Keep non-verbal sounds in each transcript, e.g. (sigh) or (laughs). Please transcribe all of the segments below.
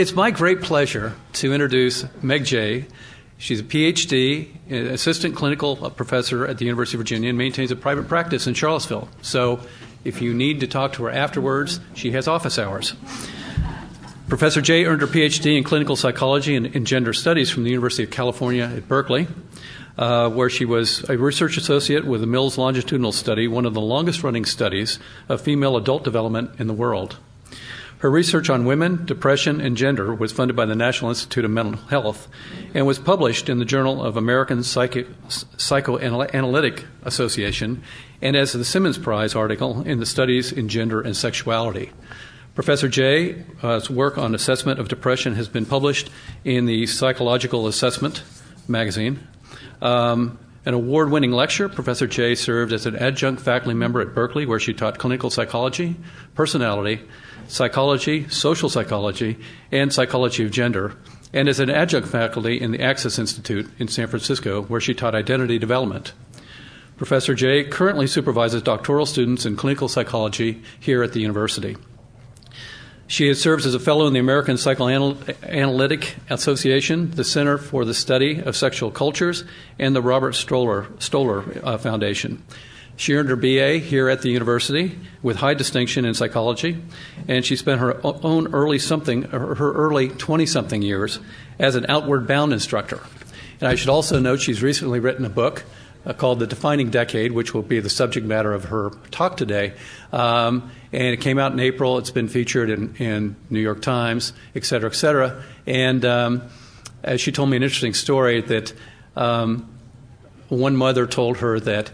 It's my great pleasure to introduce Meg Jay. She's a PhD, assistant clinical professor at the University of Virginia, and maintains a private practice in Charlottesville. So if you need to talk to her afterwards, she has office hours. Professor Jay earned her PhD in clinical psychology and, gender studies from the University of California at Berkeley, uh, where she was a research associate with the Mills Longitudinal Study, one of the longest running studies of female adult development in the world. Her research on women, depression, and gender was funded by the National Institute of Mental Health and was published in the Journal of American Psycho- Psychoanalytic Association and as the Simmons Prize article in the Studies in Gender and Sexuality. Professor Jay's uh, work on assessment of depression has been published in the Psychological Assessment magazine. Um, an award winning lecturer, Professor Jay served as an adjunct faculty member at Berkeley, where she taught clinical psychology, personality, psychology, social psychology, and psychology of gender, and as an adjunct faculty in the Access Institute in San Francisco, where she taught identity development. Professor Jay currently supervises doctoral students in clinical psychology here at the university. She has served as a fellow in the American Psychoanalytic Association, the Center for the Study of Sexual Cultures, and the Robert Stoller, Stoller uh, Foundation. She earned her BA here at the university with high distinction in psychology, and she spent her own early something, her early 20 something years as an outward bound instructor. And I should also note she's recently written a book uh, called The Defining Decade, which will be the subject matter of her talk today. Um, and it came out in April. It's been featured in, in New York Times, et cetera, et cetera. And um, as she told me an interesting story that um, one mother told her that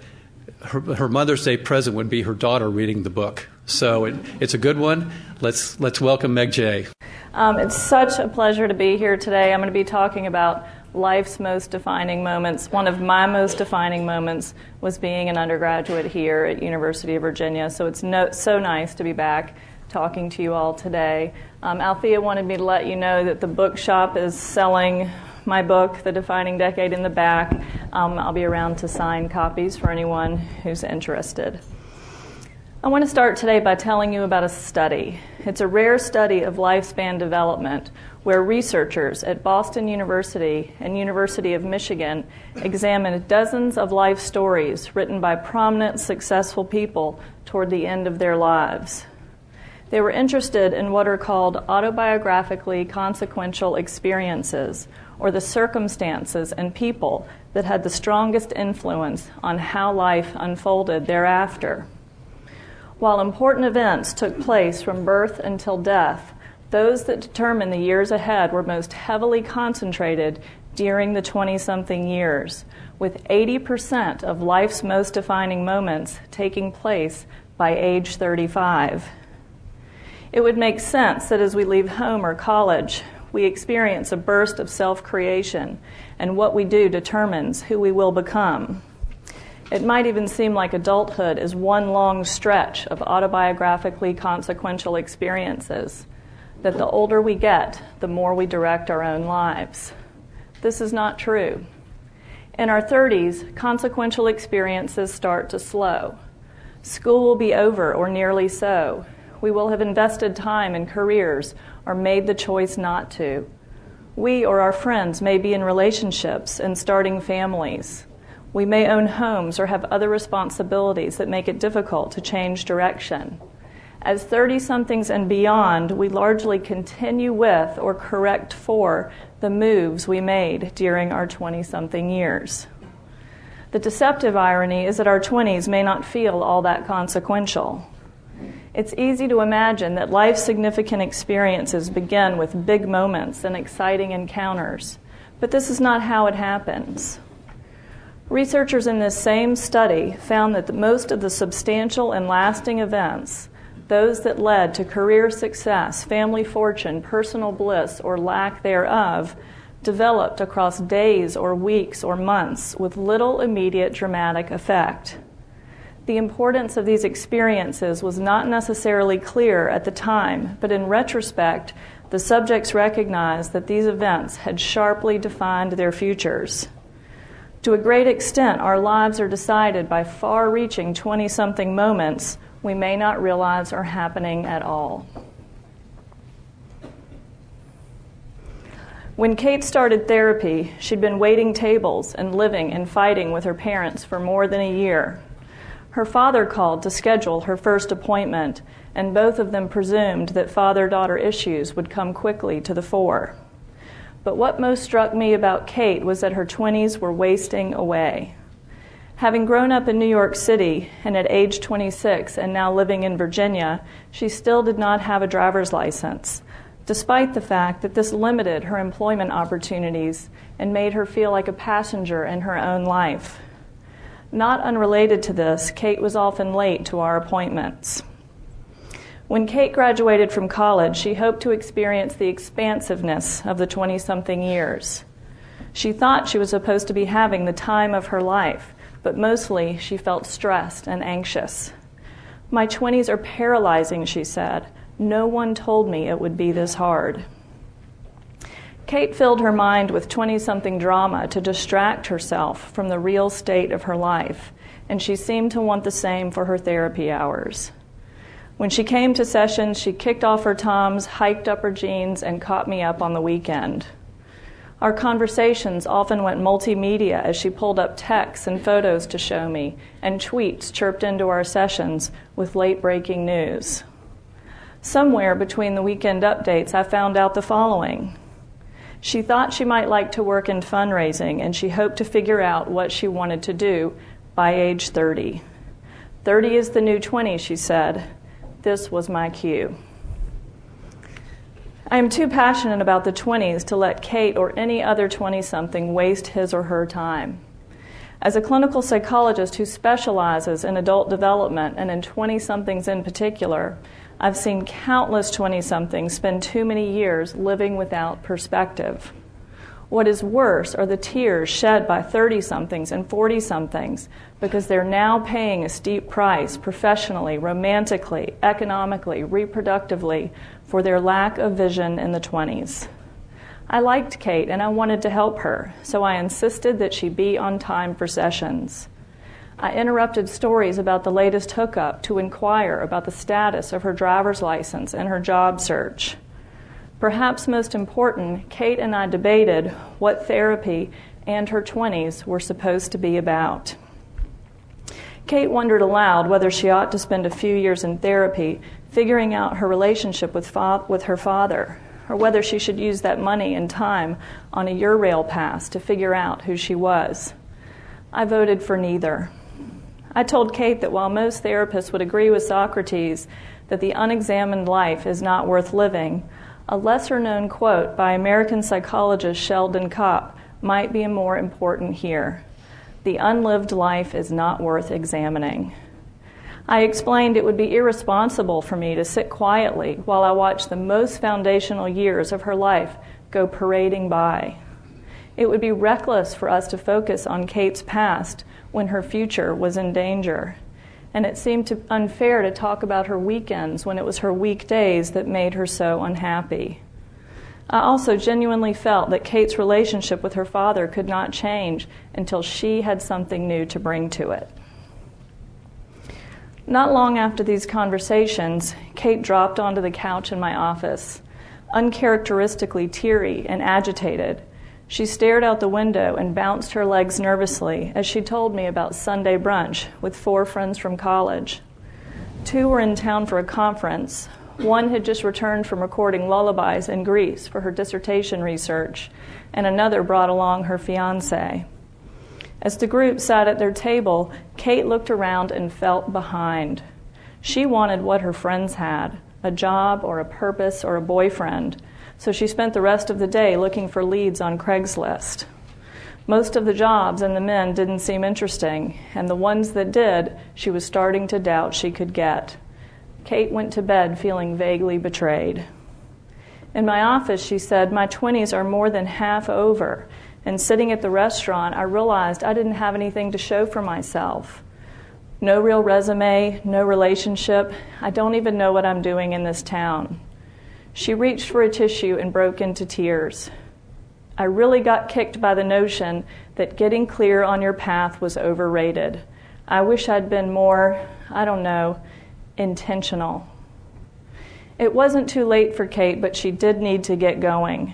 her, her Mother's Day present would be her daughter reading the book. So it, it's a good one. Let's, let's welcome Meg Jay. Um, it's such a pleasure to be here today. I'm going to be talking about life's most defining moments. One of my most defining moments was being an undergraduate here at University of Virginia. So it's no, so nice to be back talking to you all today. Um, Althea wanted me to let you know that the bookshop is selling my book, The Defining Decade, in the back. Um, I'll be around to sign copies for anyone who's interested. I want to start today by telling you about a study. It's a rare study of lifespan development where researchers at Boston University and University of Michigan examined dozens of life stories written by prominent, successful people toward the end of their lives. They were interested in what are called autobiographically consequential experiences, or the circumstances and people that had the strongest influence on how life unfolded thereafter. While important events took place from birth until death, those that determined the years ahead were most heavily concentrated during the 20 something years, with 80% of life's most defining moments taking place by age 35. It would make sense that as we leave home or college, we experience a burst of self creation, and what we do determines who we will become. It might even seem like adulthood is one long stretch of autobiographically consequential experiences, that the older we get, the more we direct our own lives. This is not true. In our 30s, consequential experiences start to slow. School will be over or nearly so. We will have invested time in careers or made the choice not to. We or our friends may be in relationships and starting families. We may own homes or have other responsibilities that make it difficult to change direction. As 30 somethings and beyond, we largely continue with or correct for the moves we made during our 20 something years. The deceptive irony is that our 20s may not feel all that consequential. It's easy to imagine that life's significant experiences begin with big moments and exciting encounters, but this is not how it happens. Researchers in this same study found that most of the substantial and lasting events, those that led to career success, family fortune, personal bliss, or lack thereof, developed across days or weeks or months with little immediate dramatic effect the importance of these experiences was not necessarily clear at the time, but in retrospect, the subjects recognized that these events had sharply defined their futures. To a great extent, our lives are decided by far reaching 20 something moments we may not realize are happening at all. When Kate started therapy, she'd been waiting tables and living and fighting with her parents for more than a year. Her father called to schedule her first appointment, and both of them presumed that father daughter issues would come quickly to the fore. But what most struck me about Kate was that her 20s were wasting away. Having grown up in New York City and at age 26 and now living in Virginia, she still did not have a driver's license, despite the fact that this limited her employment opportunities and made her feel like a passenger in her own life. Not unrelated to this, Kate was often late to our appointments. When Kate graduated from college, she hoped to experience the expansiveness of the 20 something years. She thought she was supposed to be having the time of her life, but mostly she felt stressed and anxious. My 20s are paralyzing, she said. No one told me it would be this hard. Kate filled her mind with 20 something drama to distract herself from the real state of her life, and she seemed to want the same for her therapy hours. When she came to sessions, she kicked off her Toms, hiked up her jeans, and caught me up on the weekend. Our conversations often went multimedia as she pulled up texts and photos to show me, and tweets chirped into our sessions with late breaking news. Somewhere between the weekend updates, I found out the following. She thought she might like to work in fundraising, and she hoped to figure out what she wanted to do by age 30. 30 is the new 20, she said. This was my cue. I am too passionate about the 20s to let Kate or any other 20 something waste his or her time. As a clinical psychologist who specializes in adult development and in 20 somethings in particular, I've seen countless 20 somethings spend too many years living without perspective. What is worse are the tears shed by 30 somethings and 40 somethings because they're now paying a steep price professionally, romantically, economically, reproductively for their lack of vision in the 20s. I liked Kate and I wanted to help her, so I insisted that she be on time for sessions. I interrupted stories about the latest hookup to inquire about the status of her driver's license and her job search. Perhaps most important, Kate and I debated what therapy and her 20s were supposed to be about. Kate wondered aloud whether she ought to spend a few years in therapy figuring out her relationship with, fa- with her father, or whether she should use that money and time on a Eurail pass to figure out who she was. I voted for neither. I told Kate that while most therapists would agree with Socrates that the unexamined life is not worth living, a lesser known quote by American psychologist Sheldon Kopp might be more important here. The unlived life is not worth examining. I explained it would be irresponsible for me to sit quietly while I watched the most foundational years of her life go parading by. It would be reckless for us to focus on Kate's past when her future was in danger. And it seemed to unfair to talk about her weekends when it was her weekdays that made her so unhappy. I also genuinely felt that Kate's relationship with her father could not change until she had something new to bring to it. Not long after these conversations, Kate dropped onto the couch in my office, uncharacteristically teary and agitated she stared out the window and bounced her legs nervously as she told me about Sunday brunch with four friends from college. Two were in town for a conference. One had just returned from recording lullabies in Greece for her dissertation research, and another brought along her fiance. As the group sat at their table, Kate looked around and felt behind. She wanted what her friends had a job or a purpose or a boyfriend so she spent the rest of the day looking for leads on Craigslist. Most of the jobs and the men didn't seem interesting, and the ones that did, she was starting to doubt she could get. Kate went to bed feeling vaguely betrayed. In my office, she said, My 20s are more than half over, and sitting at the restaurant, I realized I didn't have anything to show for myself. No real resume, no relationship. I don't even know what I'm doing in this town. She reached for a tissue and broke into tears. I really got kicked by the notion that getting clear on your path was overrated. I wish I'd been more, I don't know, intentional. It wasn't too late for Kate, but she did need to get going.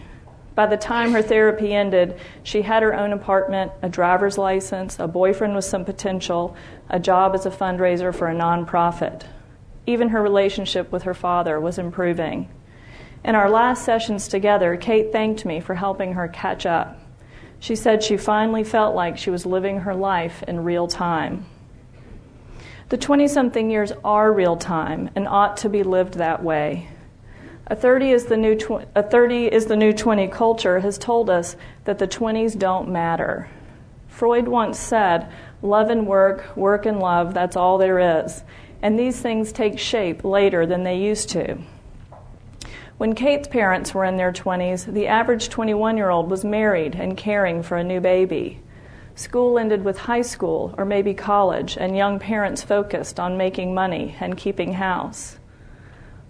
By the time her therapy ended, she had her own apartment, a driver's license, a boyfriend with some potential, a job as a fundraiser for a nonprofit. Even her relationship with her father was improving. In our last sessions together, Kate thanked me for helping her catch up. She said she finally felt like she was living her life in real time. The 20 something years are real time and ought to be lived that way. A 30 is the new tw- a 30 is the new 20 culture has told us that the 20s don't matter. Freud once said, "Love and work, work and love, that's all there is." And these things take shape later than they used to. When Kate's parents were in their 20s, the average 21 year old was married and caring for a new baby. School ended with high school or maybe college, and young parents focused on making money and keeping house.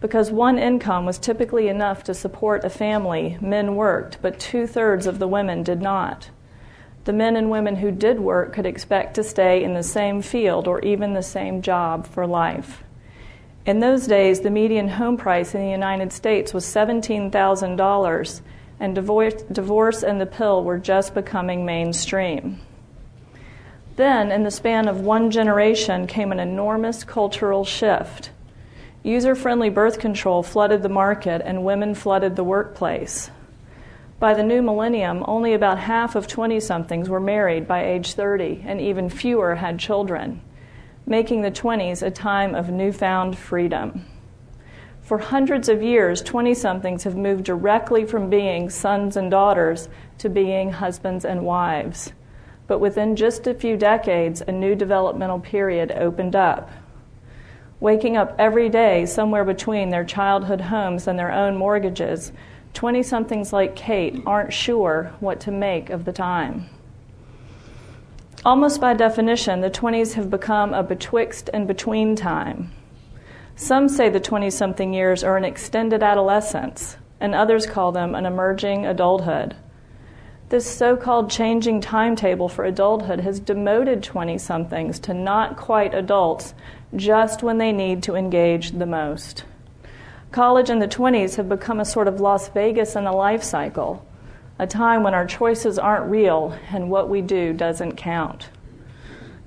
Because one income was typically enough to support a family, men worked, but two thirds of the women did not. The men and women who did work could expect to stay in the same field or even the same job for life. In those days, the median home price in the United States was $17,000, and divorce, divorce and the pill were just becoming mainstream. Then, in the span of one generation, came an enormous cultural shift. User friendly birth control flooded the market, and women flooded the workplace. By the new millennium, only about half of 20 somethings were married by age 30, and even fewer had children, making the 20s a time of newfound freedom. For hundreds of years, 20 somethings have moved directly from being sons and daughters to being husbands and wives but within just a few decades, a new developmental period opened up. Waking up every day somewhere between their childhood homes and their own mortgages, 20 somethings like Kate aren't sure what to make of the time. Almost by definition, the 20s have become a betwixt and between time. Some say the 20 something years are an extended adolescence, and others call them an emerging adulthood. This so called changing timetable for adulthood has demoted 20 somethings to not quite adults just when they need to engage the most. College in the 20s have become a sort of Las Vegas in the life cycle, a time when our choices aren't real and what we do doesn't count.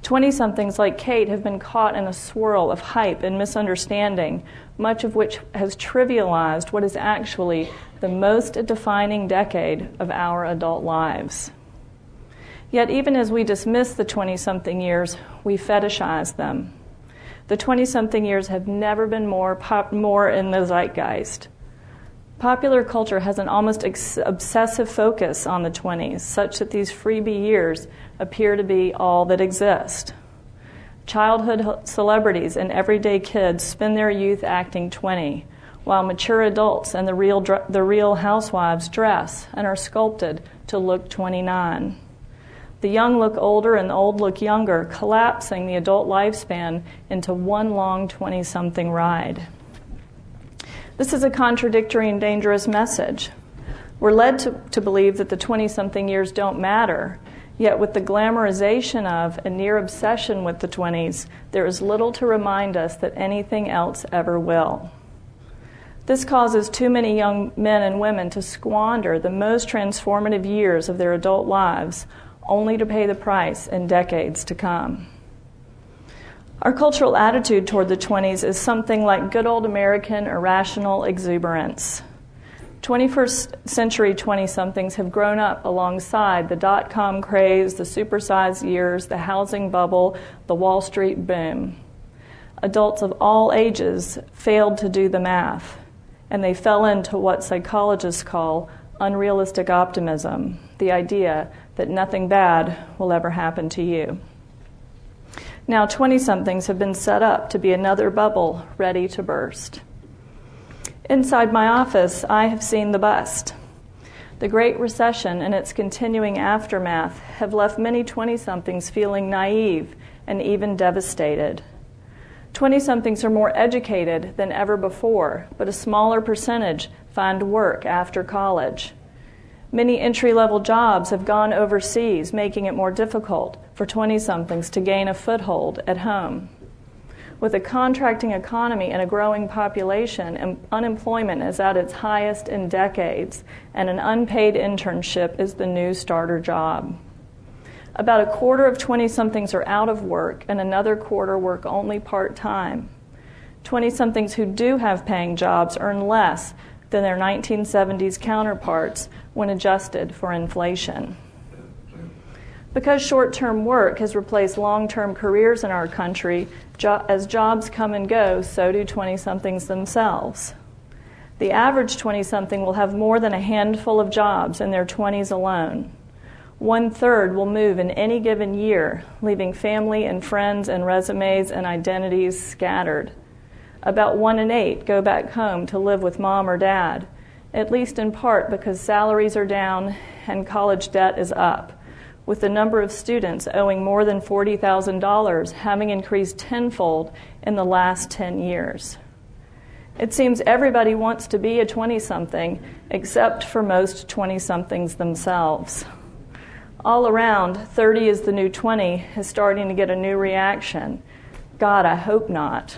20 somethings like Kate have been caught in a swirl of hype and misunderstanding, much of which has trivialized what is actually the most defining decade of our adult lives. Yet, even as we dismiss the 20 something years, we fetishize them. The 20 something years have never been more, pop, more in the zeitgeist. Popular culture has an almost ex- obsessive focus on the 20s, such that these freebie years appear to be all that exist. Childhood celebrities and everyday kids spend their youth acting 20, while mature adults and the real, the real housewives dress and are sculpted to look 29. The young look older and the old look younger, collapsing the adult lifespan into one long 20 something ride. This is a contradictory and dangerous message. We're led to, to believe that the 20 something years don't matter, yet, with the glamorization of and near obsession with the 20s, there is little to remind us that anything else ever will. This causes too many young men and women to squander the most transformative years of their adult lives only to pay the price in decades to come. Our cultural attitude toward the 20s is something like good old American irrational exuberance. 21st century 20 somethings have grown up alongside the dot com craze, the supersized years, the housing bubble, the Wall Street boom. Adults of all ages failed to do the math, and they fell into what psychologists call unrealistic optimism the idea that nothing bad will ever happen to you. Now, 20 somethings have been set up to be another bubble ready to burst. Inside my office, I have seen the bust. The Great Recession and its continuing aftermath have left many 20 somethings feeling naive and even devastated. 20 somethings are more educated than ever before, but a smaller percentage find work after college. Many entry level jobs have gone overseas, making it more difficult for 20 somethings to gain a foothold at home. With a contracting economy and a growing population, unemployment is at its highest in decades, and an unpaid internship is the new starter job. About a quarter of 20 somethings are out of work, and another quarter work only part time. 20 somethings who do have paying jobs earn less than their 1970s counterparts when adjusted for inflation. Because short term work has replaced long term careers in our country, jo- as jobs come and go, so do 20 somethings themselves. The average 20 something will have more than a handful of jobs in their 20s alone. One third will move in any given year, leaving family and friends and resumes and identities scattered. About one in eight go back home to live with mom or dad, at least in part because salaries are down and college debt is up, with the number of students owing more than $40,000 having increased tenfold in the last 10 years. It seems everybody wants to be a 20 something, except for most 20 somethings themselves all around, 30 is the new 20 is starting to get a new reaction. God, I hope not.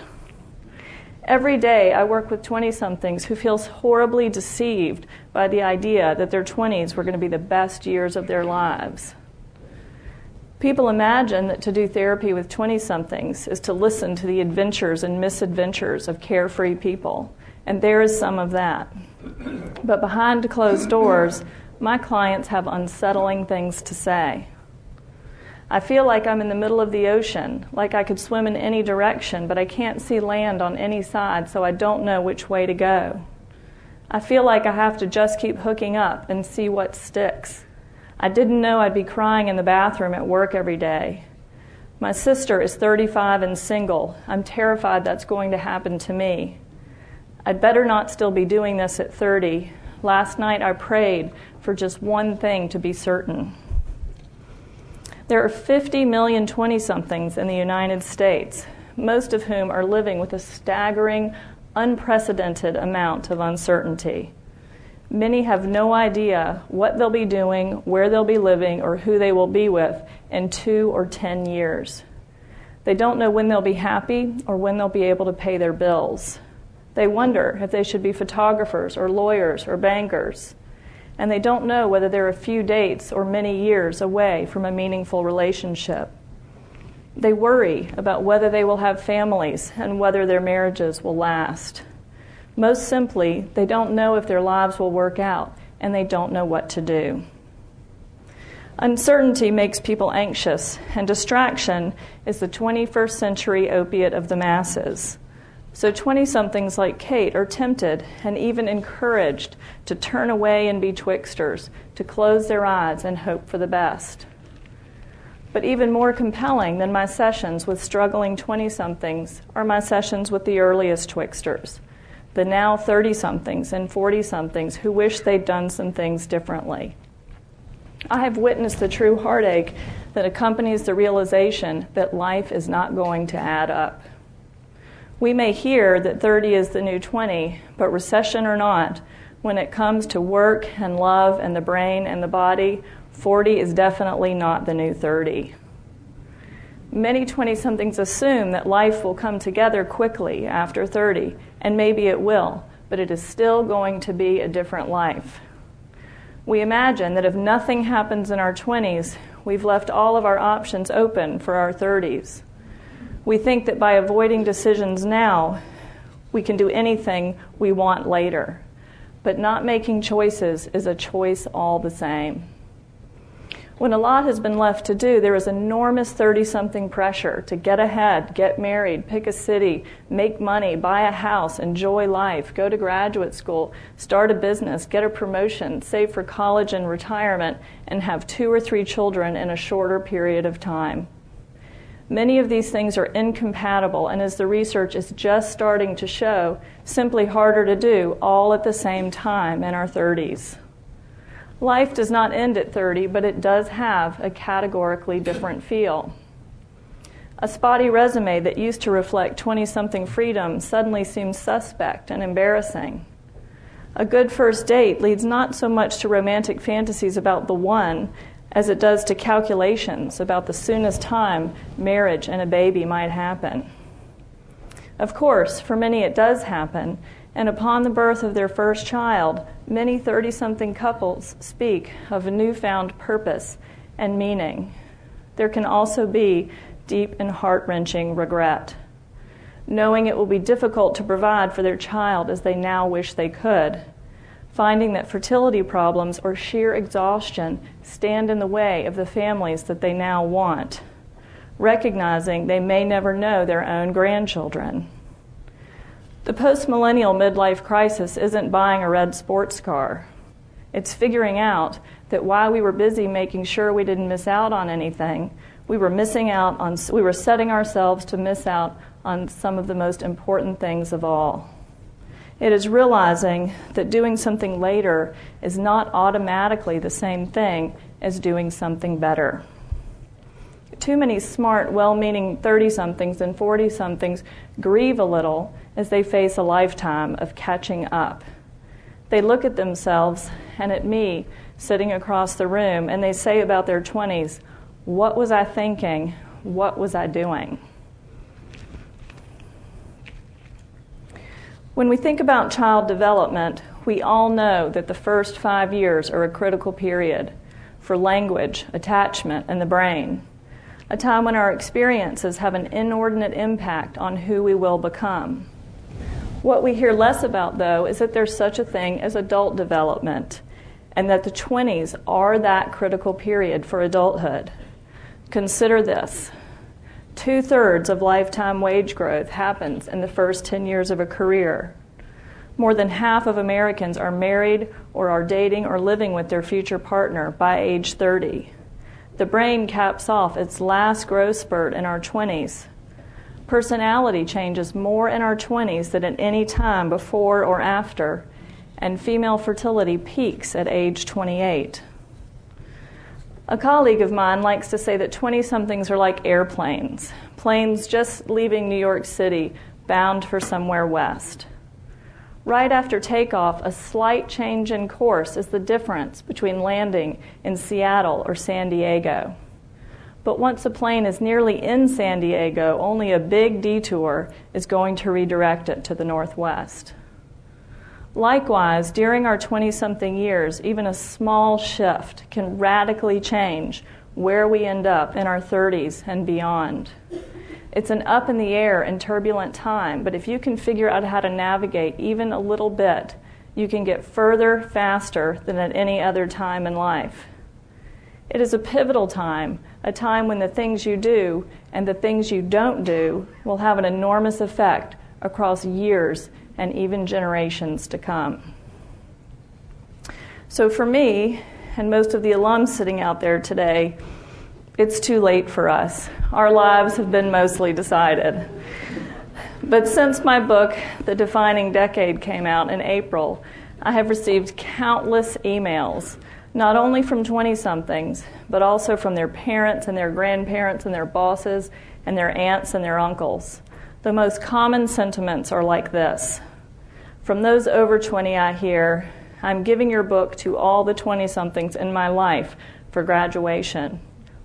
Every day, I work with 20 somethings who feel horribly deceived by the idea that their 20s were going to be the best years of their lives. People imagine that to do therapy with 20 somethings is to listen to the adventures and misadventures of carefree people, and there is some of that. But behind closed doors, my clients have unsettling things to say. I feel like I'm in the middle of the ocean, like I could swim in any direction, but I can't see land on any side, so I don't know which way to go. I feel like I have to just keep hooking up and see what sticks. I didn't know I'd be crying in the bathroom at work every day. My sister is 35 and single. I'm terrified that's going to happen to me. I'd better not still be doing this at 30. Last night I prayed for just one thing to be certain. There are 50 million 20 somethings in the United States, most of whom are living with a staggering, unprecedented amount of uncertainty. Many have no idea what they'll be doing, where they'll be living, or who they will be with in two or ten years. They don't know when they'll be happy or when they'll be able to pay their bills. They wonder if they should be photographers or lawyers or bankers and they don't know whether they're a few dates or many years away from a meaningful relationship. They worry about whether they will have families and whether their marriages will last. Most simply, they don't know if their lives will work out, and they don't know what to do. Uncertainty makes people anxious, and distraction is the 21st century opiate of the masses. So 20 somethings like Kate are tempted and even encouraged to turn away and be twixters, to close their eyes and hope for the best. But even more compelling than my sessions with struggling 20 somethings are my sessions with the earliest twixters, the now 30 somethings and 40 somethings who wish they'd done some things differently. I have witnessed the true heartache that accompanies the realization that life is not going to add up. We may hear that 30 is the new 20, but recession or not, when it comes to work and love and the brain and the body, 40 is definitely not the new 30. Many 20 somethings assume that life will come together quickly after 30, and maybe it will, but it is still going to be a different life. We imagine that if nothing happens in our 20s, we've left all of our options open for our 30s. We think that by avoiding decisions now, we can do anything we want later. But not making choices is a choice all the same. When a lot has been left to do, there is enormous 30 something pressure to get ahead, get married, pick a city, make money, buy a house, enjoy life, go to graduate school, start a business, get a promotion, save for college and retirement, and have two or three children in a shorter period of time. Many of these things are incompatible, and as the research is just starting to show, simply harder to do all at the same time in our 30s. Life does not end at 30, but it does have a categorically different feel. A spotty resume that used to reflect 20 something freedom suddenly seems suspect and embarrassing. A good first date leads not so much to romantic fantasies about the one as it does to calculations about the soonest time marriage and a baby might happen. Of course, for many it does happen, and upon the birth of their first child, many 30 something couples speak of a newfound purpose and meaning. There can also be deep and heart wrenching regret, knowing it will be difficult to provide for their child as they now wish they could, finding that fertility problems or sheer exhaustion stand in the way of the families that they now want, recognizing they may never know their own grandchildren the post-millennial midlife crisis isn't buying a red sports car. It's figuring out that while we were busy making sure we didn't miss out on anything, we were missing out on we were setting ourselves to miss out on some of the most important things of all. It is realizing that doing something later is not automatically the same thing as doing something better. Too many smart, well meaning 30 somethings and 40 somethings grieve a little as they face a lifetime of catching up. They look at themselves and at me sitting across the room and they say about their 20s, What was I thinking? What was I doing? When we think about child development, we all know that the first five years are a critical period for language, attachment, and the brain. A time when our experiences have an inordinate impact on who we will become. What we hear less about, though, is that there's such a thing as adult development, and that the 20s are that critical period for adulthood. Consider this two thirds of lifetime wage growth happens in the first 10 years of a career. More than half of Americans are married or are dating or living with their future partner by age 30. The brain caps off its last growth spurt in our 20s Personality changes more in our 20s than at any time before or after, and female fertility peaks at age 28. A colleague of mine likes to say that 20 somethings are like airplanes, planes just leaving New York City bound for somewhere west. Right after takeoff, a slight change in course is the difference between landing in Seattle or San Diego. But once a plane is nearly in San Diego, only a big detour is going to redirect it to the northwest. Likewise, during our 20 something years, even a small shift can radically change where we end up in our 30s and beyond. It's an up in the air and turbulent time, but if you can figure out how to navigate even a little bit, you can get further faster than at any other time in life. It is a pivotal time, a time when the things you do and the things you don't do will have an enormous effect across years and even generations to come. So, for me, and most of the alums sitting out there today, it's too late for us. Our lives have been mostly decided. But since my book, The Defining Decade, came out in April, I have received countless emails not only from 20 somethings, but also from their parents and their grandparents and their bosses and their aunts and their uncles. The most common sentiments are like this From those over 20, I hear, I'm giving your book to all the 20 somethings in my life for graduation.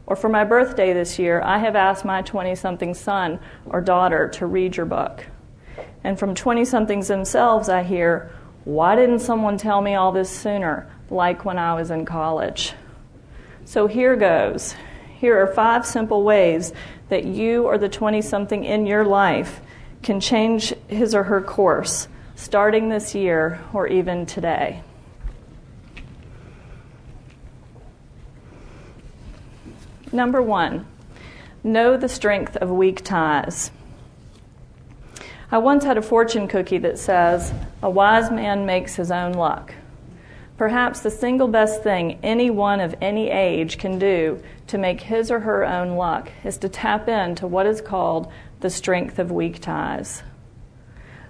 Or for my birthday this year, I have asked my 20 something son or daughter to read your book. And from 20 somethings themselves, I hear, Why didn't someone tell me all this sooner? Like when I was in college. So here goes. Here are five simple ways that you or the 20 something in your life can change his or her course starting this year or even today. Number one, know the strength of weak ties. I once had a fortune cookie that says, A wise man makes his own luck. Perhaps the single best thing anyone of any age can do to make his or her own luck is to tap into what is called the strength of weak ties.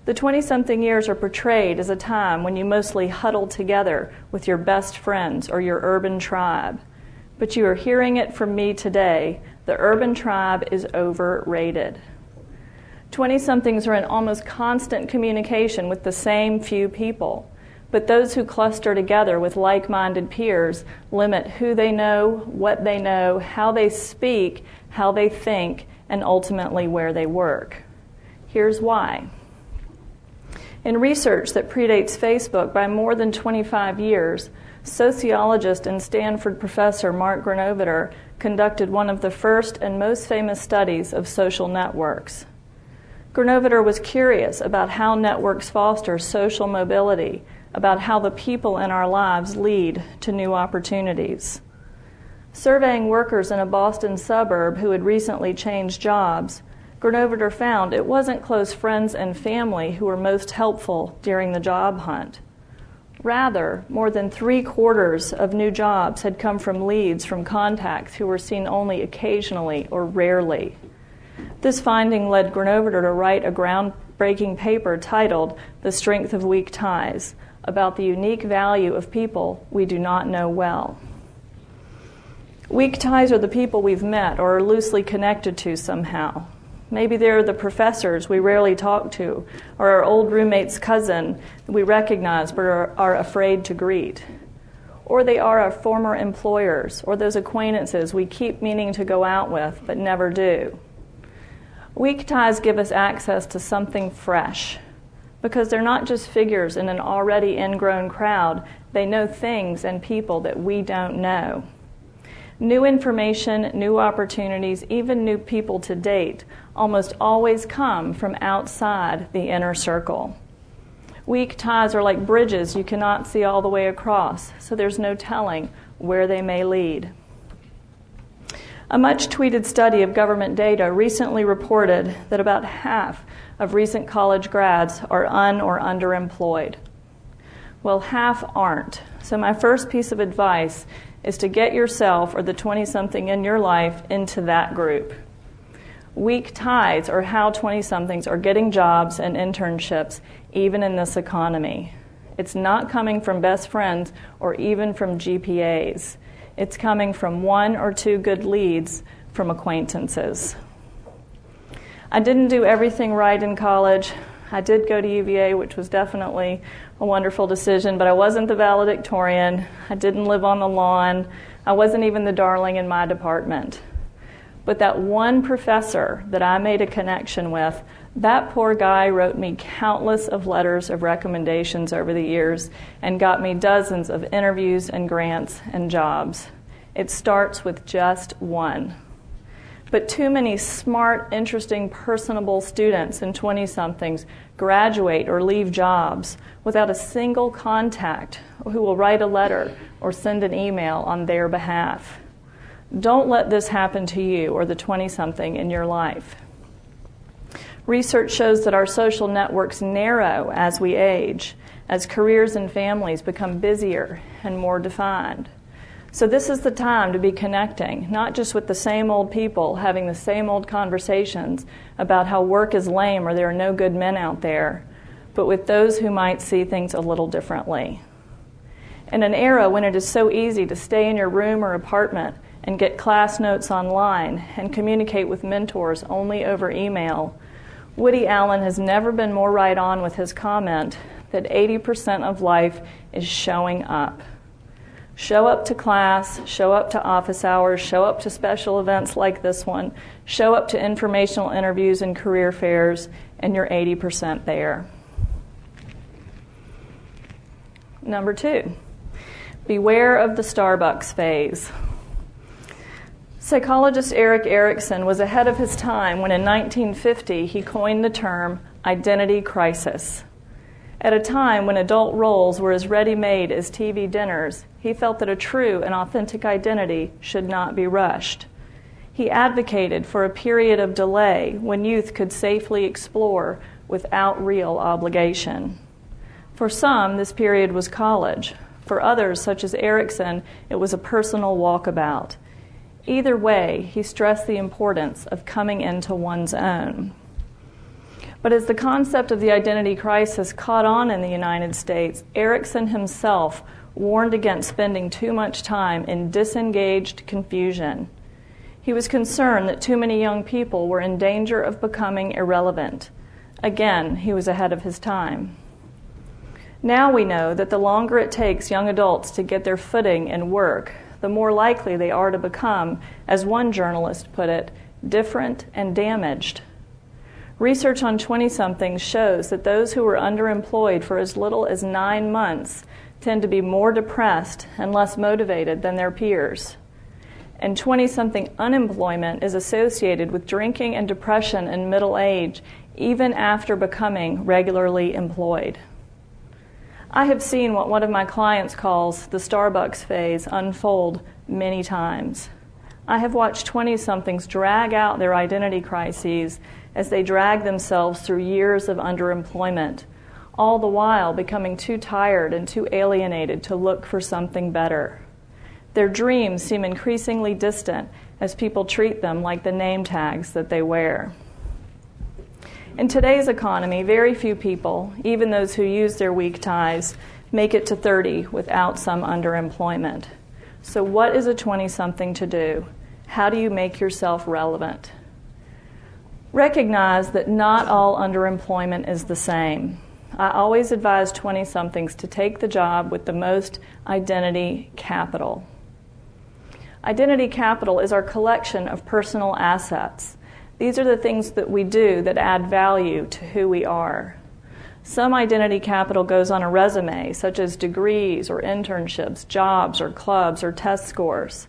The 20 something years are portrayed as a time when you mostly huddle together with your best friends or your urban tribe. But you are hearing it from me today the urban tribe is overrated. 20 somethings are in almost constant communication with the same few people. But those who cluster together with like minded peers limit who they know, what they know, how they speak, how they think, and ultimately where they work. Here's why. In research that predates Facebook by more than 25 years, sociologist and Stanford professor Mark Granovetter conducted one of the first and most famous studies of social networks. Granovetter was curious about how networks foster social mobility, about how the people in our lives lead to new opportunities. Surveying workers in a Boston suburb who had recently changed jobs, Granovetter found it wasn't close friends and family who were most helpful during the job hunt. Rather, more than three quarters of new jobs had come from leads from contacts who were seen only occasionally or rarely. This finding led Granovetter to write a groundbreaking paper titled The Strength of Weak Ties about the unique value of people we do not know well. Weak ties are the people we've met or are loosely connected to somehow. Maybe they're the professors we rarely talk to, or our old roommate's cousin we recognize but are, afraid to greet. Or they are our former employers, or those acquaintances we keep meaning to go out with but never do. Weak ties give us access to something fresh because they're not just figures in an already ingrown crowd, they know things and people that we don't know. New information, new opportunities, even new people to date almost always come from outside the inner circle. Weak ties are like bridges you cannot see all the way across, so there's no telling where they may lead. A much tweeted study of government data recently reported that about half of recent college grads are un or underemployed. Well, half aren't. So, my first piece of advice is to get yourself or the 20 something in your life into that group. Weak ties are how 20 somethings are getting jobs and internships, even in this economy. It's not coming from best friends or even from GPAs. It's coming from one or two good leads from acquaintances. I didn't do everything right in college. I did go to UVA, which was definitely a wonderful decision, but I wasn't the valedictorian. I didn't live on the lawn. I wasn't even the darling in my department. But that one professor that I made a connection with, that poor guy wrote me countless of letters of recommendations over the years and got me dozens of interviews and grants and jobs. It starts with just one. But too many smart, interesting, personable students and 20 somethings graduate or leave jobs without a single contact who will write a letter or send an email on their behalf. Don't let this happen to you or the 20 something in your life. Research shows that our social networks narrow as we age, as careers and families become busier and more defined. So, this is the time to be connecting, not just with the same old people having the same old conversations about how work is lame or there are no good men out there, but with those who might see things a little differently. In an era when it is so easy to stay in your room or apartment and get class notes online and communicate with mentors only over email, Woody Allen has never been more right on with his comment that 80% of life is showing up. Show up to class, show up to office hours, show up to special events like this one, show up to informational interviews and career fairs, and you're 80% there. Number two, beware of the Starbucks phase. Psychologist Erik Erikson was ahead of his time when in 1950 he coined the term identity crisis. At a time when adult roles were as ready made as TV dinners, he felt that a true and authentic identity should not be rushed. He advocated for a period of delay when youth could safely explore without real obligation. For some, this period was college. For others, such as Erikson, it was a personal walkabout. Either way, he stressed the importance of coming into one's own. But as the concept of the identity crisis caught on in the United States, Erikson himself warned against spending too much time in disengaged confusion. He was concerned that too many young people were in danger of becoming irrelevant. Again, he was ahead of his time. Now we know that the longer it takes young adults to get their footing in work, the more likely they are to become, as one journalist put it, different and damaged. Research on 20 somethings shows that those who are underemployed for as little as nine months tend to be more depressed and less motivated than their peers. And 20 something unemployment is associated with drinking and depression in middle age, even after becoming regularly employed. I have seen what one of my clients calls the Starbucks phase unfold many times. I have watched 20 somethings drag out their identity crises as they drag themselves through years of underemployment, all the while becoming too tired and too alienated to look for something better. Their dreams seem increasingly distant as people treat them like the name tags that they wear. In today's economy, very few people, even those who use their weak ties, make it to 30 without some underemployment. So, what is a 20 something to do? How do you make yourself relevant? Recognize that not all underemployment is the same. I always advise 20 somethings to take the job with the most identity capital. Identity capital is our collection of personal assets. These are the things that we do that add value to who we are. Some identity capital goes on a resume, such as degrees or internships, jobs or clubs or test scores.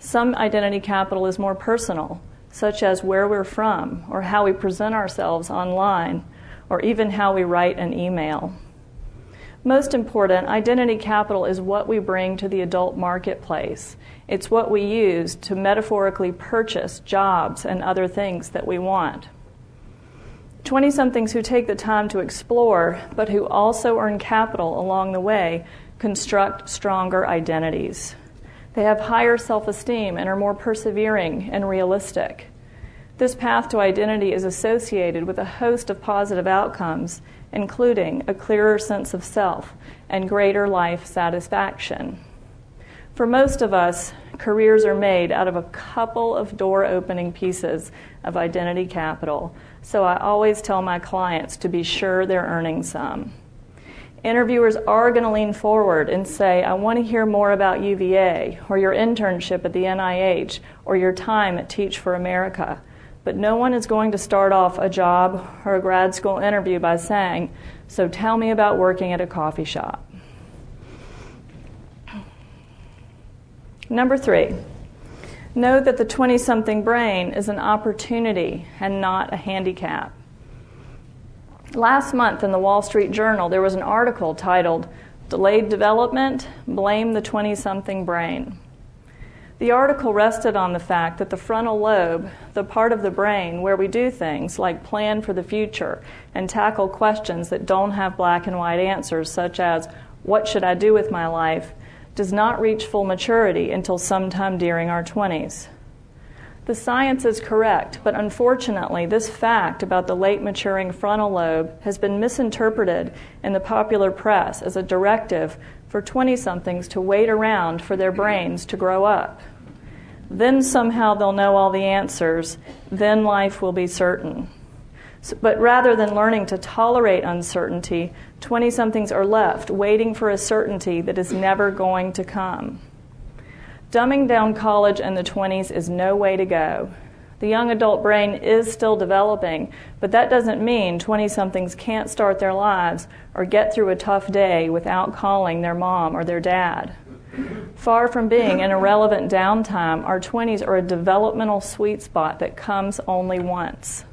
Some identity capital is more personal, such as where we're from, or how we present ourselves online, or even how we write an email. Most important, identity capital is what we bring to the adult marketplace. It's what we use to metaphorically purchase jobs and other things that we want. 20 somethings who take the time to explore, but who also earn capital along the way, construct stronger identities. They have higher self esteem and are more persevering and realistic. This path to identity is associated with a host of positive outcomes, including a clearer sense of self and greater life satisfaction. For most of us, careers are made out of a couple of door opening pieces of identity capital, so I always tell my clients to be sure they're earning some interviewers are going to lean forward and say, I want to hear more about UVA or your internship at the NIH or your time at Teach for America. But no one is going to start off a job or a grad school interview by saying, So tell me about working at a coffee shop. Number three, know that the 20 something brain is an opportunity and not a handicap. Last month in the Wall Street Journal, there was an article titled Delayed Development Blame the 20 something Brain. The article rested on the fact that the frontal lobe, the part of the brain where we do things like plan for the future and tackle questions that don't have black and white answers, such as, What should I do with my life? does not reach full maturity until sometime during our 20s. The science is correct, but unfortunately, this fact about the late maturing frontal lobe has been misinterpreted in the popular press as a directive for 20 somethings to wait around for their brains to grow up. Then somehow they'll know all the answers, then life will be certain. So, but rather than learning to tolerate uncertainty, 20 somethings are left waiting for a certainty that is never going to come. Dumbing down college in the 20s is no way to go. The young adult brain is still developing, but that doesn't mean 20 somethings can't start their lives or get through a tough day without calling their mom or their dad. Far from being an irrelevant downtime, our 20s are a developmental sweet spot that comes only once.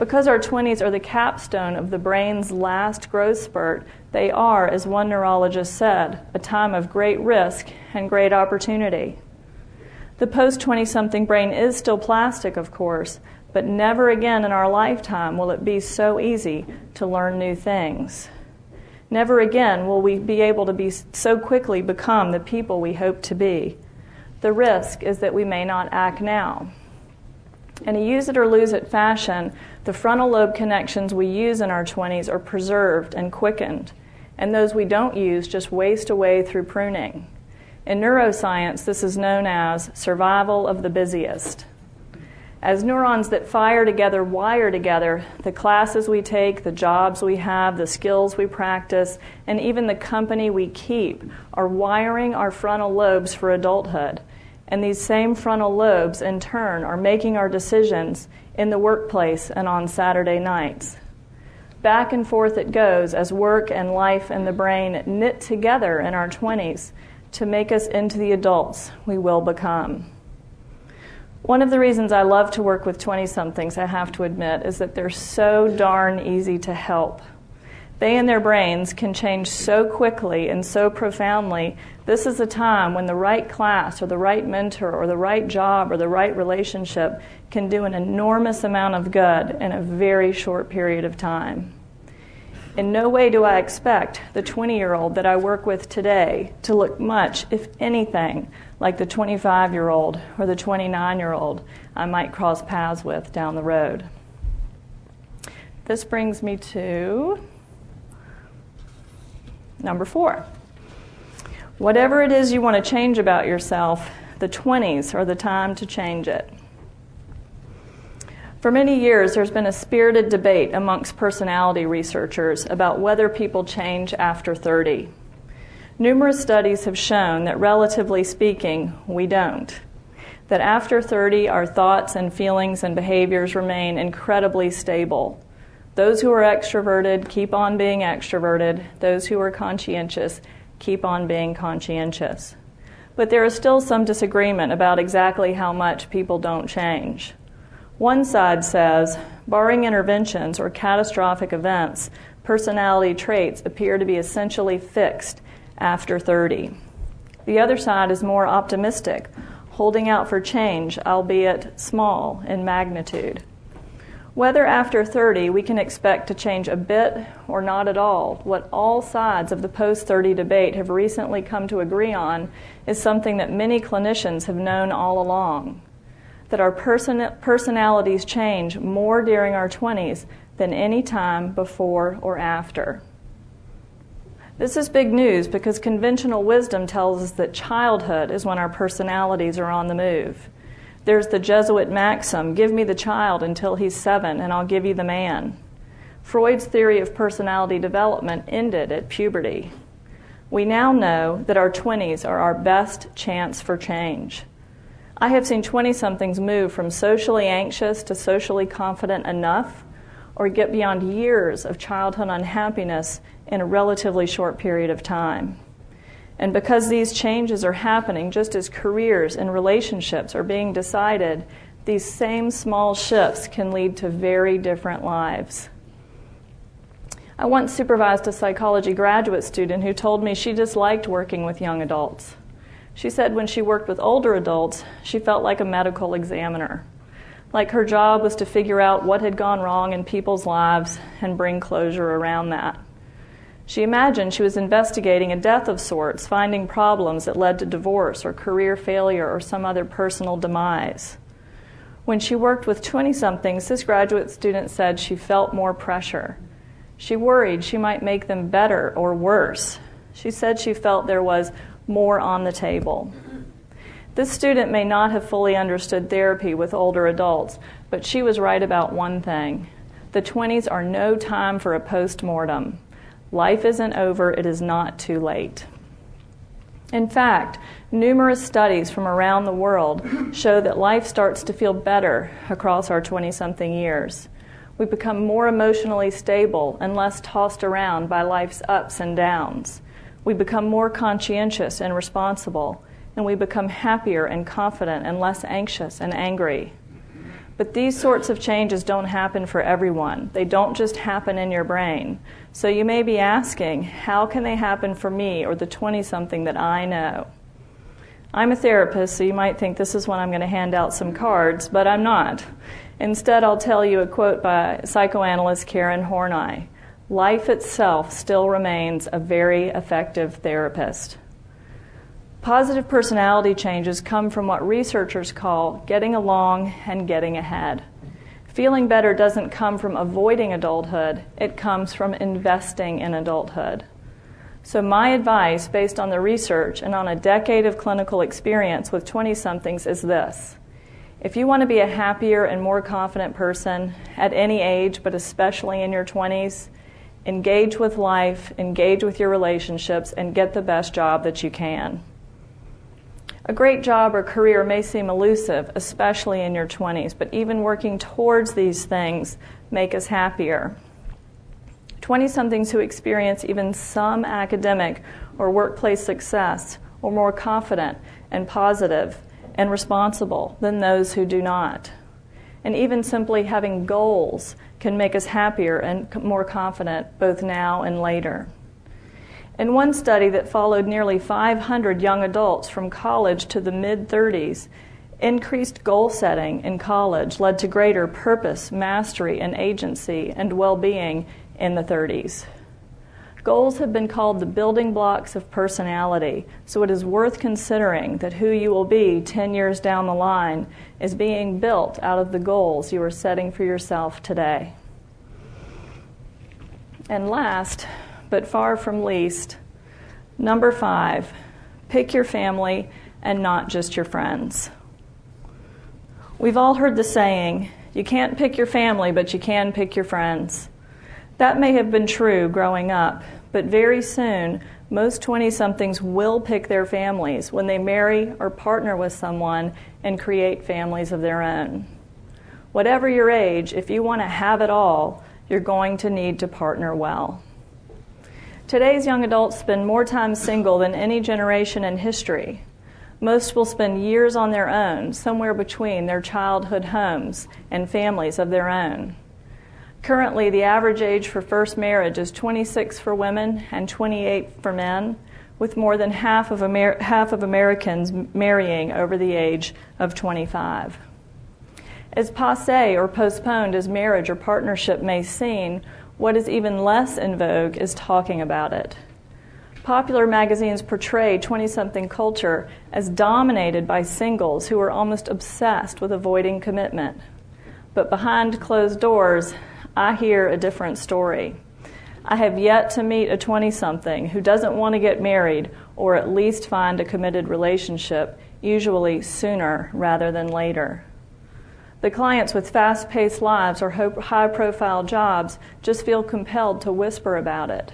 Because our 20s are the capstone of the brain's last growth spurt, they are, as one neurologist said, a time of great risk and great opportunity. The post 20 something brain is still plastic, of course, but never again in our lifetime will it be so easy to learn new things. Never again will we be able to be so quickly become the people we hope to be. The risk is that we may not act now. In a use it or lose it fashion, the frontal lobe connections we use in our 20s are preserved and quickened, and those we don't use just waste away through pruning. In neuroscience, this is known as survival of the busiest. As neurons that fire together wire together, the classes we take, the jobs we have, the skills we practice, and even the company we keep are wiring our frontal lobes for adulthood And these same frontal lobes, in turn, are making our decisions in the workplace and on Saturday nights. Back and forth it goes as work and life and the brain knit together in our 20s to make us into the adults we will become. One of the reasons I love to work with 20 somethings, I have to admit, is that they're so darn easy to help. They and their brains can change so quickly and so profoundly. This is a time when the right class or the right mentor or the right job or the right relationship can do an enormous amount of good in a very short period of time. In no way do I expect the 20 year old that I work with today to look much, if anything, like the 25 year old or the 29 year old I might cross paths with down the road. This brings me to number four. Whatever it is you want to change about yourself, the 20s are the time to change it. For many years, there's been a spirited debate amongst personality researchers about whether people change after 30. Numerous studies have shown that, relatively speaking, we don't. That after 30, our thoughts and feelings and behaviors remain incredibly stable. Those who are extroverted keep on being extroverted, those who are conscientious keep on being conscientious. But there is still some disagreement about exactly how much people don't change. One side says, barring interventions or catastrophic events, personality traits appear to be essentially fixed after 30. The other side is more optimistic, holding out for change, albeit small in magnitude. Whether after 30 we can expect to change a bit or not at all, what all sides of the post 30 debate have recently come to agree on is something that many clinicians have known all along that our person- personalities change more during our 20s than any time before or after. This is big news because conventional wisdom tells us that childhood is when our personalities are on the move. There's the Jesuit maxim give me the child until he's seven, and I'll give you the man. Freud's theory of personality development ended at puberty. We now know that our 20s are our best chance for change. I have seen 20 somethings move from socially anxious to socially confident enough or get beyond years of childhood unhappiness in a relatively short period of time. And because these changes are happening just as careers and relationships are being decided, these same small shifts can lead to very different lives. I once supervised a psychology graduate student who told me she disliked working with young adults. She said when she worked with older adults, she felt like a medical examiner. Like her job was to figure out what had gone wrong in people's lives and bring closure around that. She imagined she was investigating a death of sorts, finding problems that led to divorce or career failure or some other personal demise. When she worked with 20 somethings, this graduate student said she felt more pressure. She worried she might make them better or worse. She said she felt there was more on the table. This student may not have fully understood therapy with older adults, but she was right about one thing. The 20s are no time for a post mortem. Life isn't over, it is not too late. In fact, numerous studies from around the world show that life starts to feel better across our 20 something years. We become more emotionally stable and less tossed around by life's ups and downs. We become more conscientious and responsible, and we become happier and confident and less anxious and angry. But these sorts of changes don't happen for everyone. They don't just happen in your brain. So you may be asking, how can they happen for me or the 20 something that I know? I'm a therapist, so you might think this is when I'm going to hand out some cards, but I'm not. Instead, I'll tell you a quote by psychoanalyst Karen Horney life itself still remains a very effective therapist. Positive personality changes come from what researchers call getting along and getting ahead. Feeling better doesn't come from avoiding adulthood, it comes from investing in adulthood. So, my advice, based on the research and on a decade of clinical experience with 20 somethings, is this. If you want to be a happier and more confident person at any age, but especially in your 20s, engage with life, engage with your relationships, and get the best job that you can. A great job or career may seem elusive, especially in your 20s, but even working towards these things make us happier. 20 somethings who experience even some academic or workplace success are more confident and positive and responsible than those who do not. And even simply having goals can make us happier and more confident both now and later. In one study that followed nearly 500 young adults from college to the mid 30s, increased goal setting in college led to greater purpose, mastery, and agency and well being in the 30s. Goals have been called the building blocks of personality, so it is worth considering that who you will be 10 years down the line is being built out of the goals you are setting for yourself today. And last, but far from least, number five, pick your family and not just your friends. We've all heard the saying, you can't pick your family, but you can pick your friends. That may have been true growing up, but very soon, most 20 somethings will pick their families when they marry or partner with someone and create families of their own. Whatever your age, if you want to have it all, you're going to need to partner well. Today's young adults spend more time single than any generation in history. Most will spend years on their own, somewhere between their childhood homes and families of their own. Currently, the average age for first marriage is 26 for women and 28 for men, with more than half of, Amer- half of Americans marrying over the age of 25. As passe or postponed as marriage or partnership may seem, what is even less in vogue is talking about it. Popular magazines portray 20 something culture as dominated by singles who are almost obsessed with avoiding commitment. But behind closed doors, I hear a different story. I have yet to meet a 20 something who doesn't want to get married or at least find a committed relationship, usually sooner rather than later. The clients with fast paced lives or high profile jobs just feel compelled to whisper about it.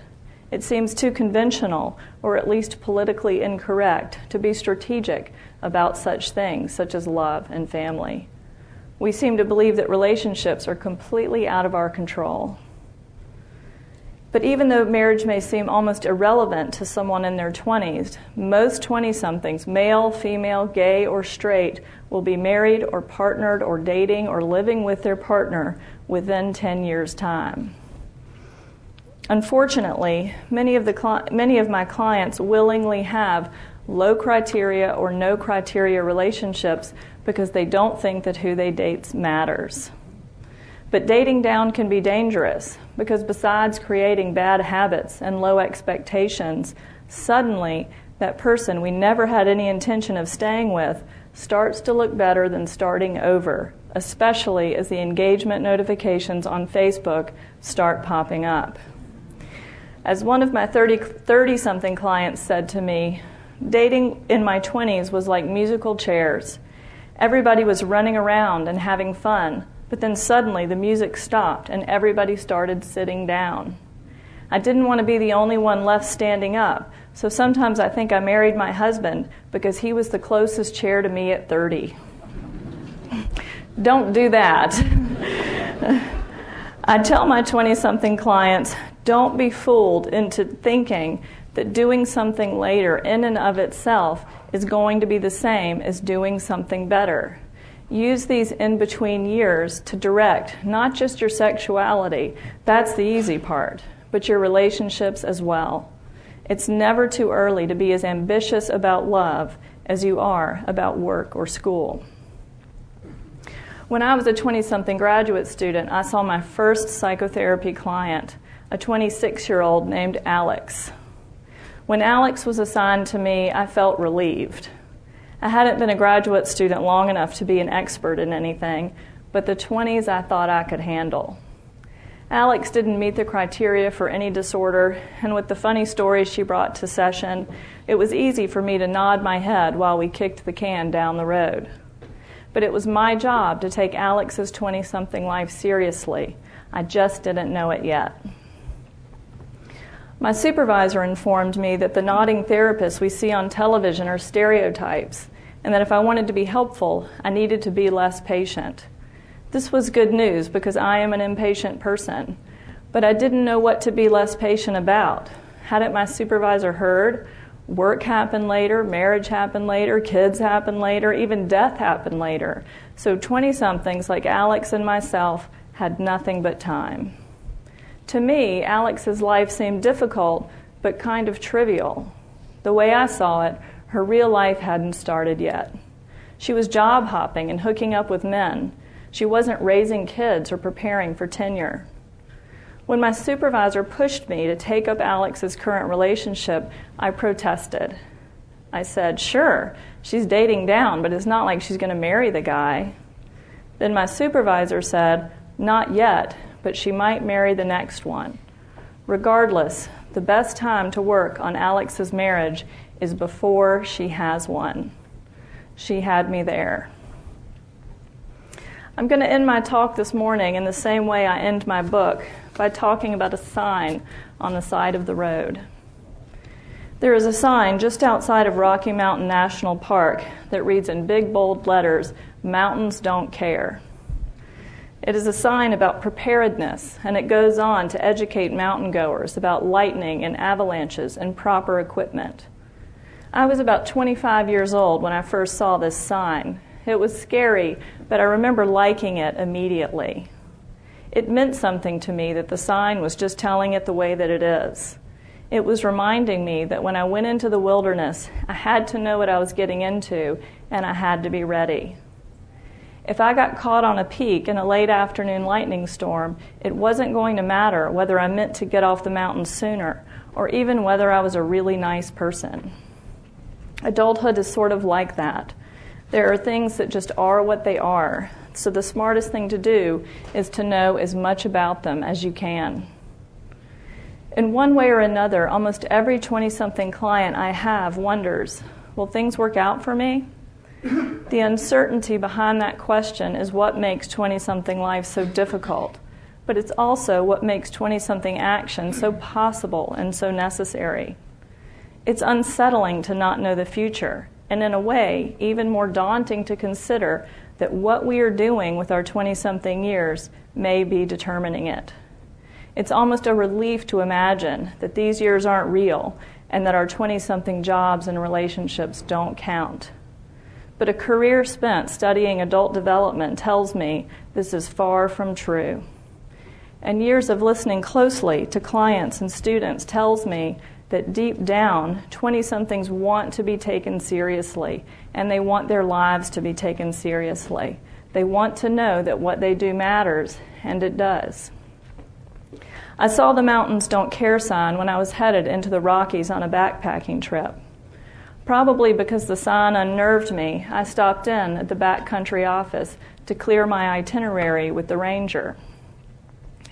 It seems too conventional, or at least politically incorrect, to be strategic about such things, such as love and family. We seem to believe that relationships are completely out of our control. But even though marriage may seem almost irrelevant to someone in their 20s, most 20 somethings, male, female, gay, or straight, will be married or partnered or dating or living with their partner within 10 years' time. Unfortunately, many of, the, many of my clients willingly have low criteria or no criteria relationships because they don't think that who they date matters. But dating down can be dangerous because besides creating bad habits and low expectations, suddenly that person we never had any intention of staying with starts to look better than starting over, especially as the engagement notifications on Facebook start popping up. As one of my 30 something clients said to me, dating in my 20s was like musical chairs. Everybody was running around and having fun but then suddenly the music stopped and everybody started sitting down. I didn't want to be the only one left standing up, so sometimes I think I married my husband because he was the closest chair to me at 30. (laughs) Don't do that. (laughs) I tell my 20 something clients don't be fooled into thinking that doing something later in and of itself is going to be the same as doing something better. Use these in between years to direct not just your sexuality, that's the easy part, but your relationships as well. It's never too early to be as ambitious about love as you are about work or school. When I was a 20 something graduate student, I saw my first psychotherapy client, a 26 year old named Alex. When Alex was assigned to me, I felt relieved. I hadn't been a graduate student long enough to be an expert in anything, but the 20s I thought I could handle. Alex didn't meet the criteria for any disorder, and with the funny stories she brought to session, it was easy for me to nod my head while we kicked the can down the road. But it was my job to take Alex's 20 something life seriously. I just didn't know it yet. My supervisor informed me that the nodding therapists we see on television are stereotypes, and that if I wanted to be helpful, I needed to be less patient. This was good news because I am an impatient person, but I didn't know what to be less patient about. Hadn't my supervisor heard? Work happened later, marriage happened later, kids happened later, even death happened later. So 20 somethings like Alex and myself had nothing but time. To me, Alex's life seemed difficult, but kind of trivial. The way I saw it, her real life hadn't started yet. She was job hopping and hooking up with men. She wasn't raising kids or preparing for tenure. When my supervisor pushed me to take up Alex's current relationship, I protested. I said, Sure, she's dating down, but it's not like she's going to marry the guy. Then my supervisor said, Not yet, but she might marry the next one. Regardless, the best time to work on Alex's marriage is before she has one. She had me there. I'm going to end my talk this morning in the same way I end my book by talking about a sign on the side of the road. There is a sign just outside of Rocky Mountain National Park that reads in big bold letters Mountains Don't Care. It is a sign about preparedness, and it goes on to educate mountain goers about lightning and avalanches and proper equipment. I was about 25 years old when I first saw this sign. It was scary, but I remember liking it immediately. It meant something to me that the sign was just telling it the way that it is. It was reminding me that when I went into the wilderness, I had to know what I was getting into and I had to be ready. If I got caught on a peak in a late afternoon lightning storm, it wasn't going to matter whether I meant to get off the mountain sooner or even whether I was a really nice person. Adulthood is sort of like that. There are things that just are what they are. So the smartest thing to do is to know as much about them as you can. In one way or another, almost every 20 something client I have wonders will things work out for me? The uncertainty behind that question is what makes 20 something life so difficult, but it's also what makes 20 something action so possible and so necessary. It's unsettling to not know the future, and in a way, even more daunting to consider that what we are doing with our 20 something years may be determining it. It's almost a relief to imagine that these years aren't real and that our 20 something jobs and relationships don't count. But a career spent studying adult development tells me this is far from true. And years of listening closely to clients and students tells me that deep down, 20 somethings want to be taken seriously and they want their lives to be taken seriously. They want to know that what they do matters, and it does. I saw the Mountains Don't Care sign when I was headed into the Rockies on a backpacking trip. Probably because the sign unnerved me, I stopped in at the backcountry office to clear my itinerary with the ranger.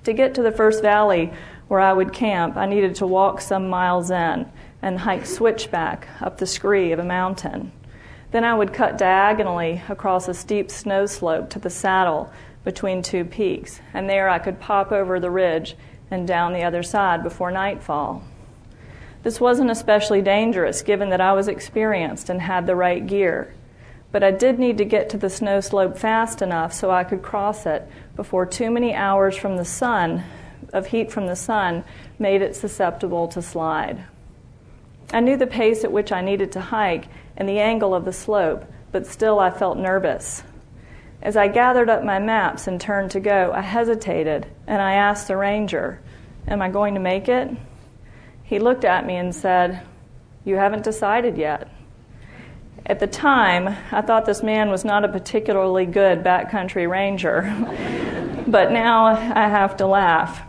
To get to the first valley where I would camp, I needed to walk some miles in and hike switchback up the scree of a mountain. Then I would cut diagonally across a steep snow slope to the saddle between two peaks, and there I could pop over the ridge and down the other side before nightfall. This wasn't especially dangerous given that I was experienced and had the right gear, but I did need to get to the snow slope fast enough so I could cross it before too many hours from the sun of heat from the sun made it susceptible to slide. I knew the pace at which I needed to hike and the angle of the slope, but still I felt nervous. As I gathered up my maps and turned to go, I hesitated and I asked the ranger, Am I going to make it? He looked at me and said, You haven't decided yet. At the time, I thought this man was not a particularly good backcountry ranger, (laughs) but now I have to laugh.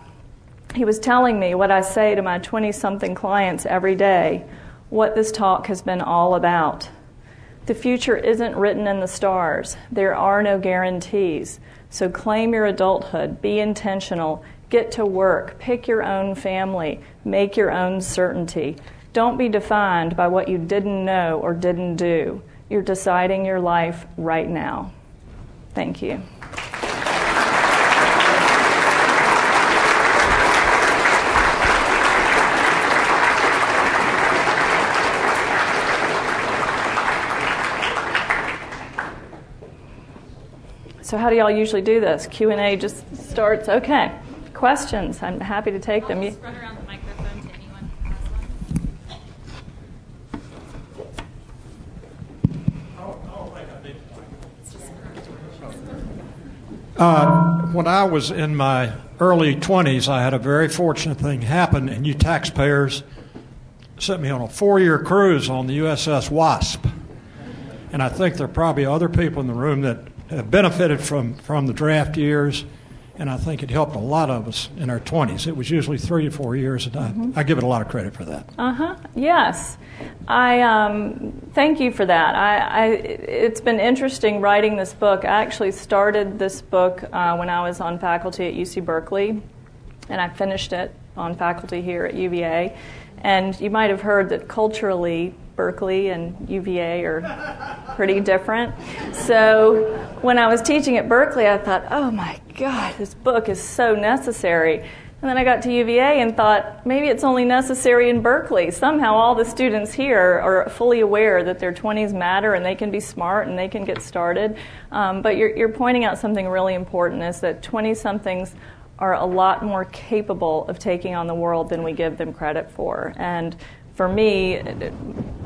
He was telling me what I say to my 20 something clients every day, what this talk has been all about. The future isn't written in the stars. There are no guarantees. So claim your adulthood, be intentional, get to work, pick your own family, make your own certainty. Don't be defined by what you didn't know or didn't do. You're deciding your life right now. Thank you. so how do y'all usually do this? Q and A just starts. Okay, questions. I'm happy to take them. Just run around the microphone to anyone Uh, when I was in my early 20s, I had a very fortunate thing happen, and you taxpayers sent me on a four year cruise on the USS Wasp. And I think there are probably other people in the room that have benefited from, from the draft years, and I think it helped a lot of us in our 20s. It was usually three to four years, and I, mm-hmm. I give it a lot of credit for that. Uh huh. Yes. I um, thank you for that. I, I, it's been interesting writing this book. I actually started this book uh, when I was on faculty at UC Berkeley, and I finished it on faculty here at UVA. And you might have heard that culturally, Berkeley and UVA are pretty different. So when I was teaching at Berkeley, I thought, oh my God, this book is so necessary. And then I got to UVA and thought maybe it's only necessary in Berkeley. Somehow all the students here are fully aware that their 20s matter and they can be smart and they can get started. Um, but you're, you're pointing out something really important is that 20 somethings are a lot more capable of taking on the world than we give them credit for. And for me,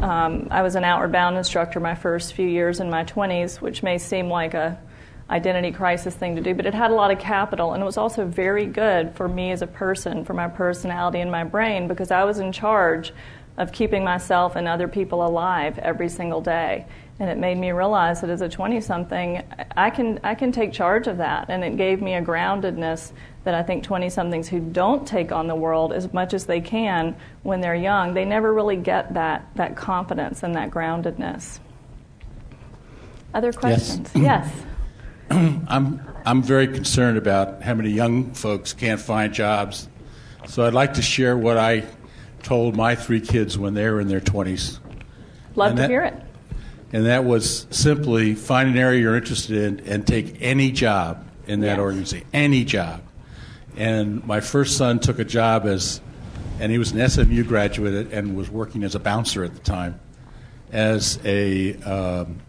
um, I was an outward bound instructor my first few years in my 20s, which may seem like a identity crisis thing to do, but it had a lot of capital and it was also very good for me as a person, for my personality and my brain, because I was in charge of keeping myself and other people alive every single day. And it made me realize that as a 20 something I can I can take charge of that and it gave me a groundedness that I think 20 somethings who don't take on the world as much as they can when they're young they never really get that that confidence and that groundedness other questions (clears throat) yes, yes. (clears throat) I'm I'm very concerned about how many young folks can't find jobs so I'd like to share what I told my three kids when they were in their 20s love and to that, hear it and that was simply find an area you're interested in and take any job in that yes. organization, any job. And my first son took a job as, and he was an SMU graduate and was working as a bouncer at the time, as a um,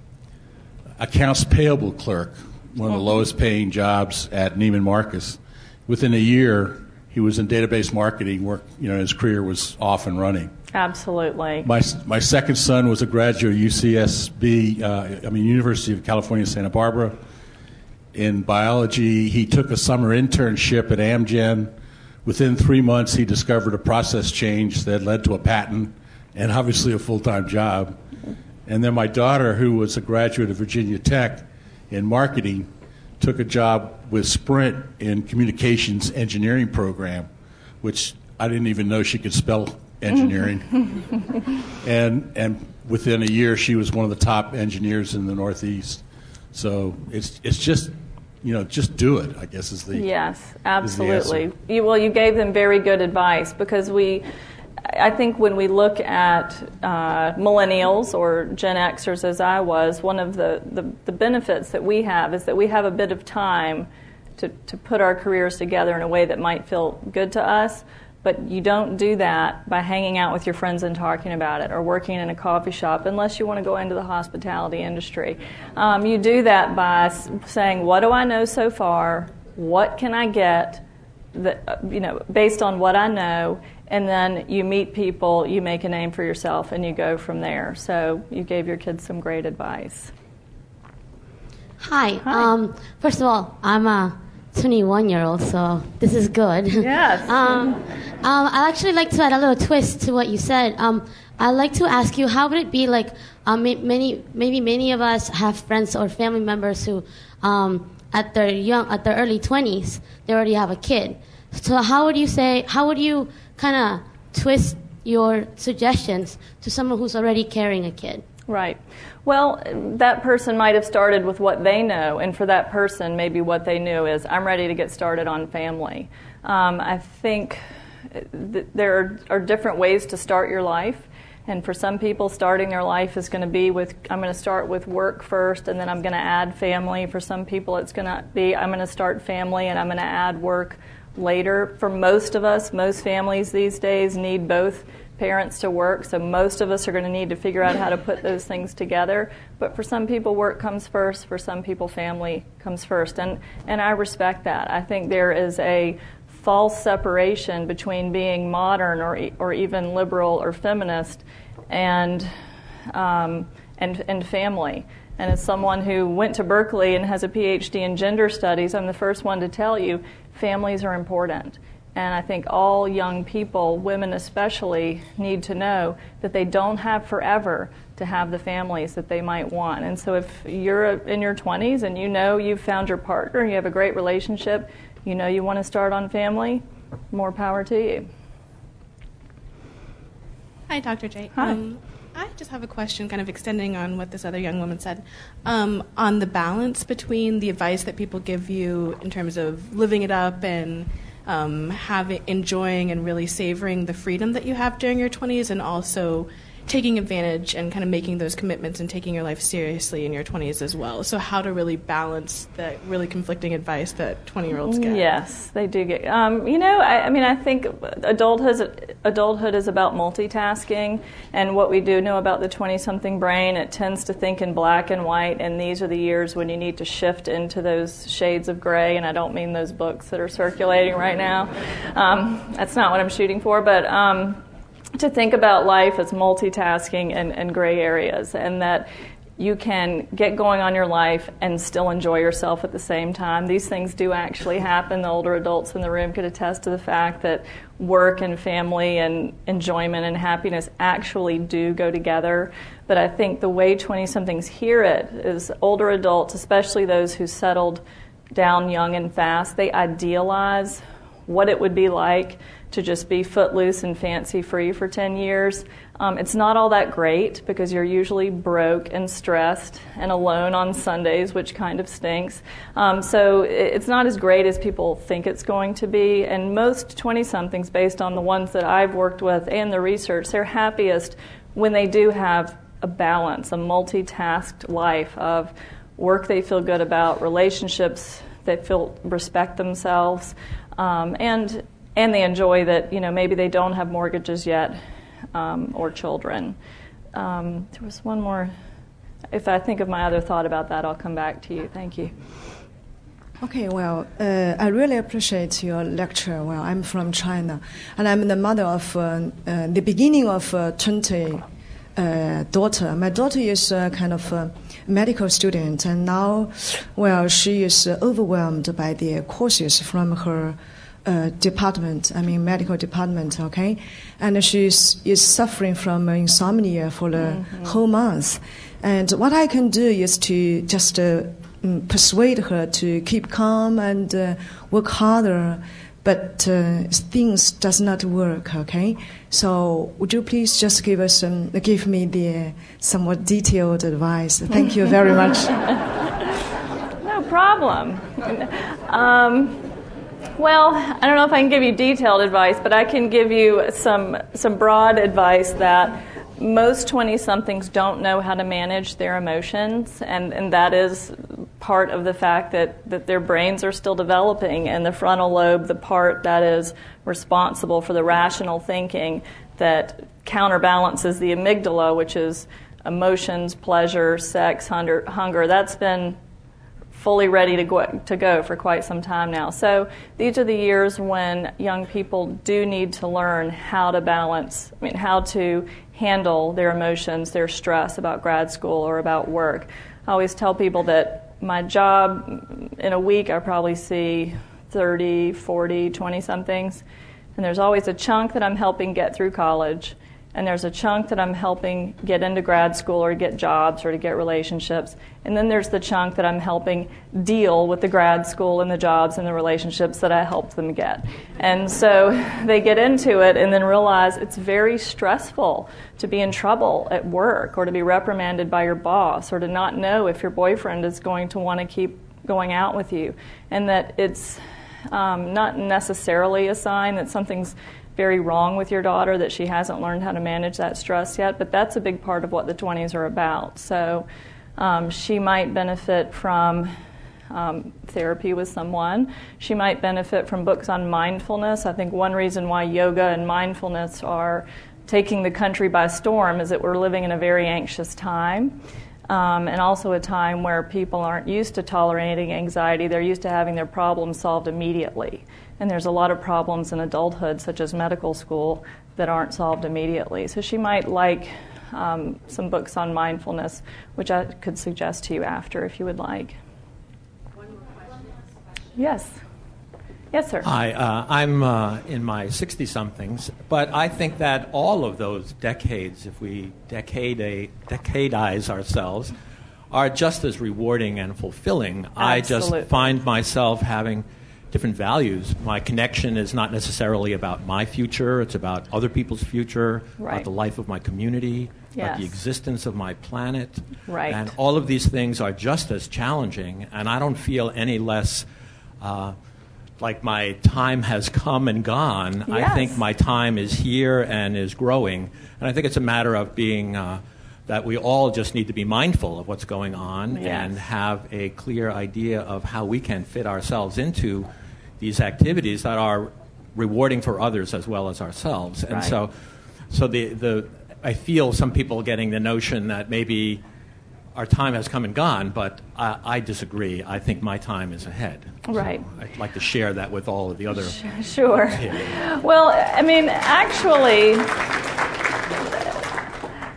accounts payable clerk, one of the mm-hmm. lowest paying jobs at Neiman Marcus. Within a year, he was in database marketing. Work, you know, his career was off and running. Absolutely. My, my second son was a graduate of UCSB, uh, I mean, University of California, Santa Barbara, in biology. He took a summer internship at Amgen. Within three months, he discovered a process change that led to a patent and obviously a full time job. And then my daughter, who was a graduate of Virginia Tech in marketing, took a job with Sprint in communications engineering program, which I didn't even know she could spell engineering. (laughs) and and within a year, she was one of the top engineers in the Northeast. So it's it's just you know just do it. I guess is the yes, absolutely. You, well, you gave them very good advice because we. I think when we look at uh, millennials or Gen Xers, as I was, one of the, the, the benefits that we have is that we have a bit of time to, to put our careers together in a way that might feel good to us. But you don't do that by hanging out with your friends and talking about it or working in a coffee shop unless you want to go into the hospitality industry. Um, you do that by saying, What do I know so far? What can I get? That, uh, you know, based on what I know, and then you meet people, you make a name for yourself, and you go from there. So you gave your kids some great advice. Hi. Hi. Um, first of all, I'm a 21 year old, so this is good. (laughs) Yes. um, um, I'd actually like to add a little twist to what you said. Um, I'd like to ask you, how would it be like um, many, maybe many of us have friends or family members who, um, at their young, at their early 20s, they already have a kid. So how would you say, how would you kind of twist your suggestions to someone who's already carrying a kid? Right. Well, that person might have started with what they know, and for that person, maybe what they knew is, I'm ready to get started on family. Um, I think th- there are, are, different ways to start your life. And for some people, starting their life is going to be with, I'm going to start with work first, and then I'm going to add family. For some people, it's going to be, I'm going to start family and I'm going to add work later. For most of us, most families these days need both parents to work, so most of us are going to need to figure out how to put those things together. But for some people, work comes first. For some people, family comes first. And, and I respect that. I think there is a false separation between being modern or, or even liberal or feminist and, um, and, and family. And as someone who went to Berkeley and has a PhD in gender studies, I'm the first one to tell you families are important. And I think all young people, women especially, need to know that they don't have forever to have the families that they might want. And so if you're in your 20s and you know you've found your partner, you have a great relationship, you know you want to start on family, more power to you. Hi, Dr. Jay. Hi. Um, I just have a question, kind of extending on what this other young woman said, um, on the balance between the advice that people give you in terms of living it up and um, having, enjoying and really savoring the freedom that you have during your 20s, and also taking advantage and kind of making those commitments and taking your life seriously in your 20s as well. So, how to really balance that really conflicting advice that 20 year olds get. Yes, they do get. Um, you know, I, I mean, I think adulthood adulthood is about multitasking, and what we do know about the twenty-something brain, it tends to think in black and white, and these are the years when you need to shift into those shades of gray. And I don't mean those books that are circulating right now. Um, that's not what I'm shooting for, but. Um, to think about life as multitasking and, and gray areas, and that you can get going on your life and still enjoy yourself at the same time. These things do actually happen. The older adults in the room could attest to the fact that work and family and enjoyment and happiness actually do go together. But I think the way 20 somethings hear it is older adults, especially those who settled down young and fast, they idealize what it would be like to just be footloose and fancy free for 10 years. Um, it's not all that great because you're usually broke and stressed and alone on Sundays, which kind of stinks. Um, so it's not as great as people think it's going to be. And most 20 somethings, based on the ones that I've worked with and the research, they're happiest when they do have a balance, a multitasked life of work they feel good about, relationships they feel respect themselves, um, and and they enjoy that you know maybe they don't have mortgages yet um, or children. Um, there was one more. If I think of my other thought about that, I'll come back to you. Thank you. Okay, well, uh, I really appreciate your lecture. Well, I'm from China, and I'm the mother of uh, uh, the beginning of uh, 20 uh, daughter. My daughter is uh, kind of a medical student, and now, well, she is overwhelmed by the courses from her uh, department, I mean medical department, okay, and she is, suffering from insomnia for the mm-hmm. whole month. And what I can do is to just uh, mm, persuade her to keep calm and uh, work harder, but uh, things does not work, okay. So would you please just give us some, give me the somewhat detailed advice? Thank you very much. (laughs) no problem. Um, well, I don't know if I can give you detailed advice, but I can give you some some broad advice that most 20 somethings don't know how to manage their emotions, and, and that is part of the fact that, that their brains are still developing, and the frontal lobe, the part that is responsible for the rational thinking that counterbalances the amygdala, which is emotions, pleasure, sex, hunger, hunger. That's been fully ready to go, to go for quite some time now. So these are the years when young people do need to learn how to balance, I mean, how to handle their emotions, their stress about grad school or about work. I always tell people that my job mm, in a week, I probably see 30, 40, 20 somethings. And there's always a chunk that I'm helping get through college and there's a chunk that I'm helping get into grad school or get jobs or to get relationships. And then there's the chunk that I'm helping deal with the grad school and the jobs and the relationships that I helped them get. And so (laughs) they get into it and then realize it's very stressful to be in trouble at work or to be reprimanded by your boss or to not know if your boyfriend is going to want to keep going out with you. And that it's um, not necessarily a sign that something's very wrong with your daughter that she hasn't learned how to manage that stress yet, but that's a big part of what the 20s are about. So um, she might benefit from um, therapy with someone. She might benefit from books on mindfulness. I think one reason why yoga and mindfulness are taking the country by storm is that we're living in a very anxious time. Um, and also a time where people aren't used to tolerating anxiety. They're used to having their problems solved immediately. And there's a lot of problems in adulthood, such as medical school, that aren't solved immediately. So she might like um, some books on mindfulness, which I could suggest to you after if you would like. Yes. Yes, sir. Hi, uh, I'm uh, in my 60 somethings, but I think that all of those decades, if we decade decadize ourselves, are just as rewarding and fulfilling. Absolutely. I just find myself having different values. My connection is not necessarily about my future, it's about other people's future, right. about the life of my community, yes. about the existence of my planet. Right. And all of these things are just as challenging, and I don't feel any less. Uh, like my time has come and gone. Yes. I think my time is here and is growing. And I think it's a matter of being uh, that we all just need to be mindful of what's going on yes. and have a clear idea of how we can fit ourselves into these activities that are rewarding for others as well as ourselves. And right. so, so the, the, I feel some people getting the notion that maybe our time has come and gone, but I, I, disagree. I think my time is ahead. Right. So I'd like to share that with all of the other. Sure. Well, I mean, actually,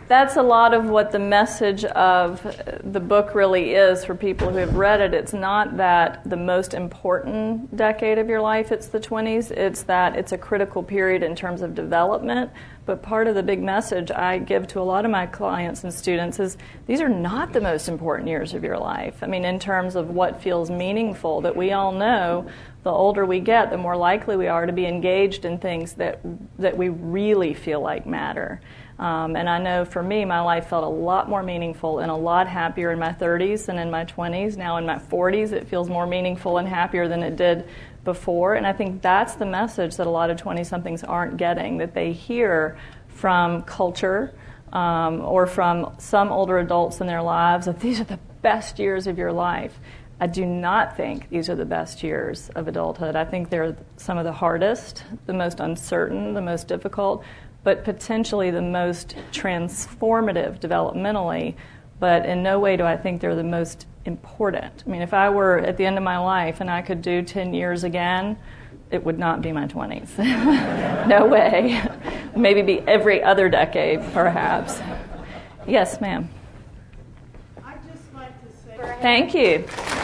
that's a lot of what the message of the book really is for people who have read it. It's not that the most important decade of your life, it's the 20s. It's that it's a critical period in terms of development. But part of the big message I give to a lot of my clients and students is these are not the most important years of your life. I mean, in terms of what feels meaningful, that we all know the older we get, the more likely we are to be engaged in things that, that we really feel like matter. Um, and I know for me, my life felt a lot more meaningful and a lot happier in my 30s than in my 20s. Now, in my 40s, it feels more meaningful and happier than it did before. And I think that's the message that a lot of 20 somethings aren't getting that they hear from culture um, or from some older adults in their lives that these are the best years of your life. I do not think these are the best years of adulthood. I think they're some of the hardest, the most uncertain, the most difficult, but potentially the most transformative developmentally. But in no way do I think they're the most important. I mean, if I were at the end of my life and I could do 10 years again, it would not be my 20s. (laughs) no way. Maybe be every other decade, perhaps. Yes, ma'am. I'd just like to say. Thank you.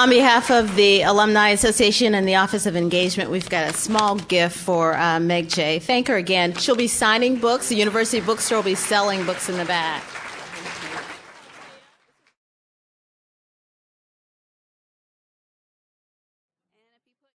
On behalf of the Alumni Association and the Office of Engagement, we've got a small gift for uh, Meg Jay. Thank her again. She'll be signing books. The University Bookstore will be selling books in the back.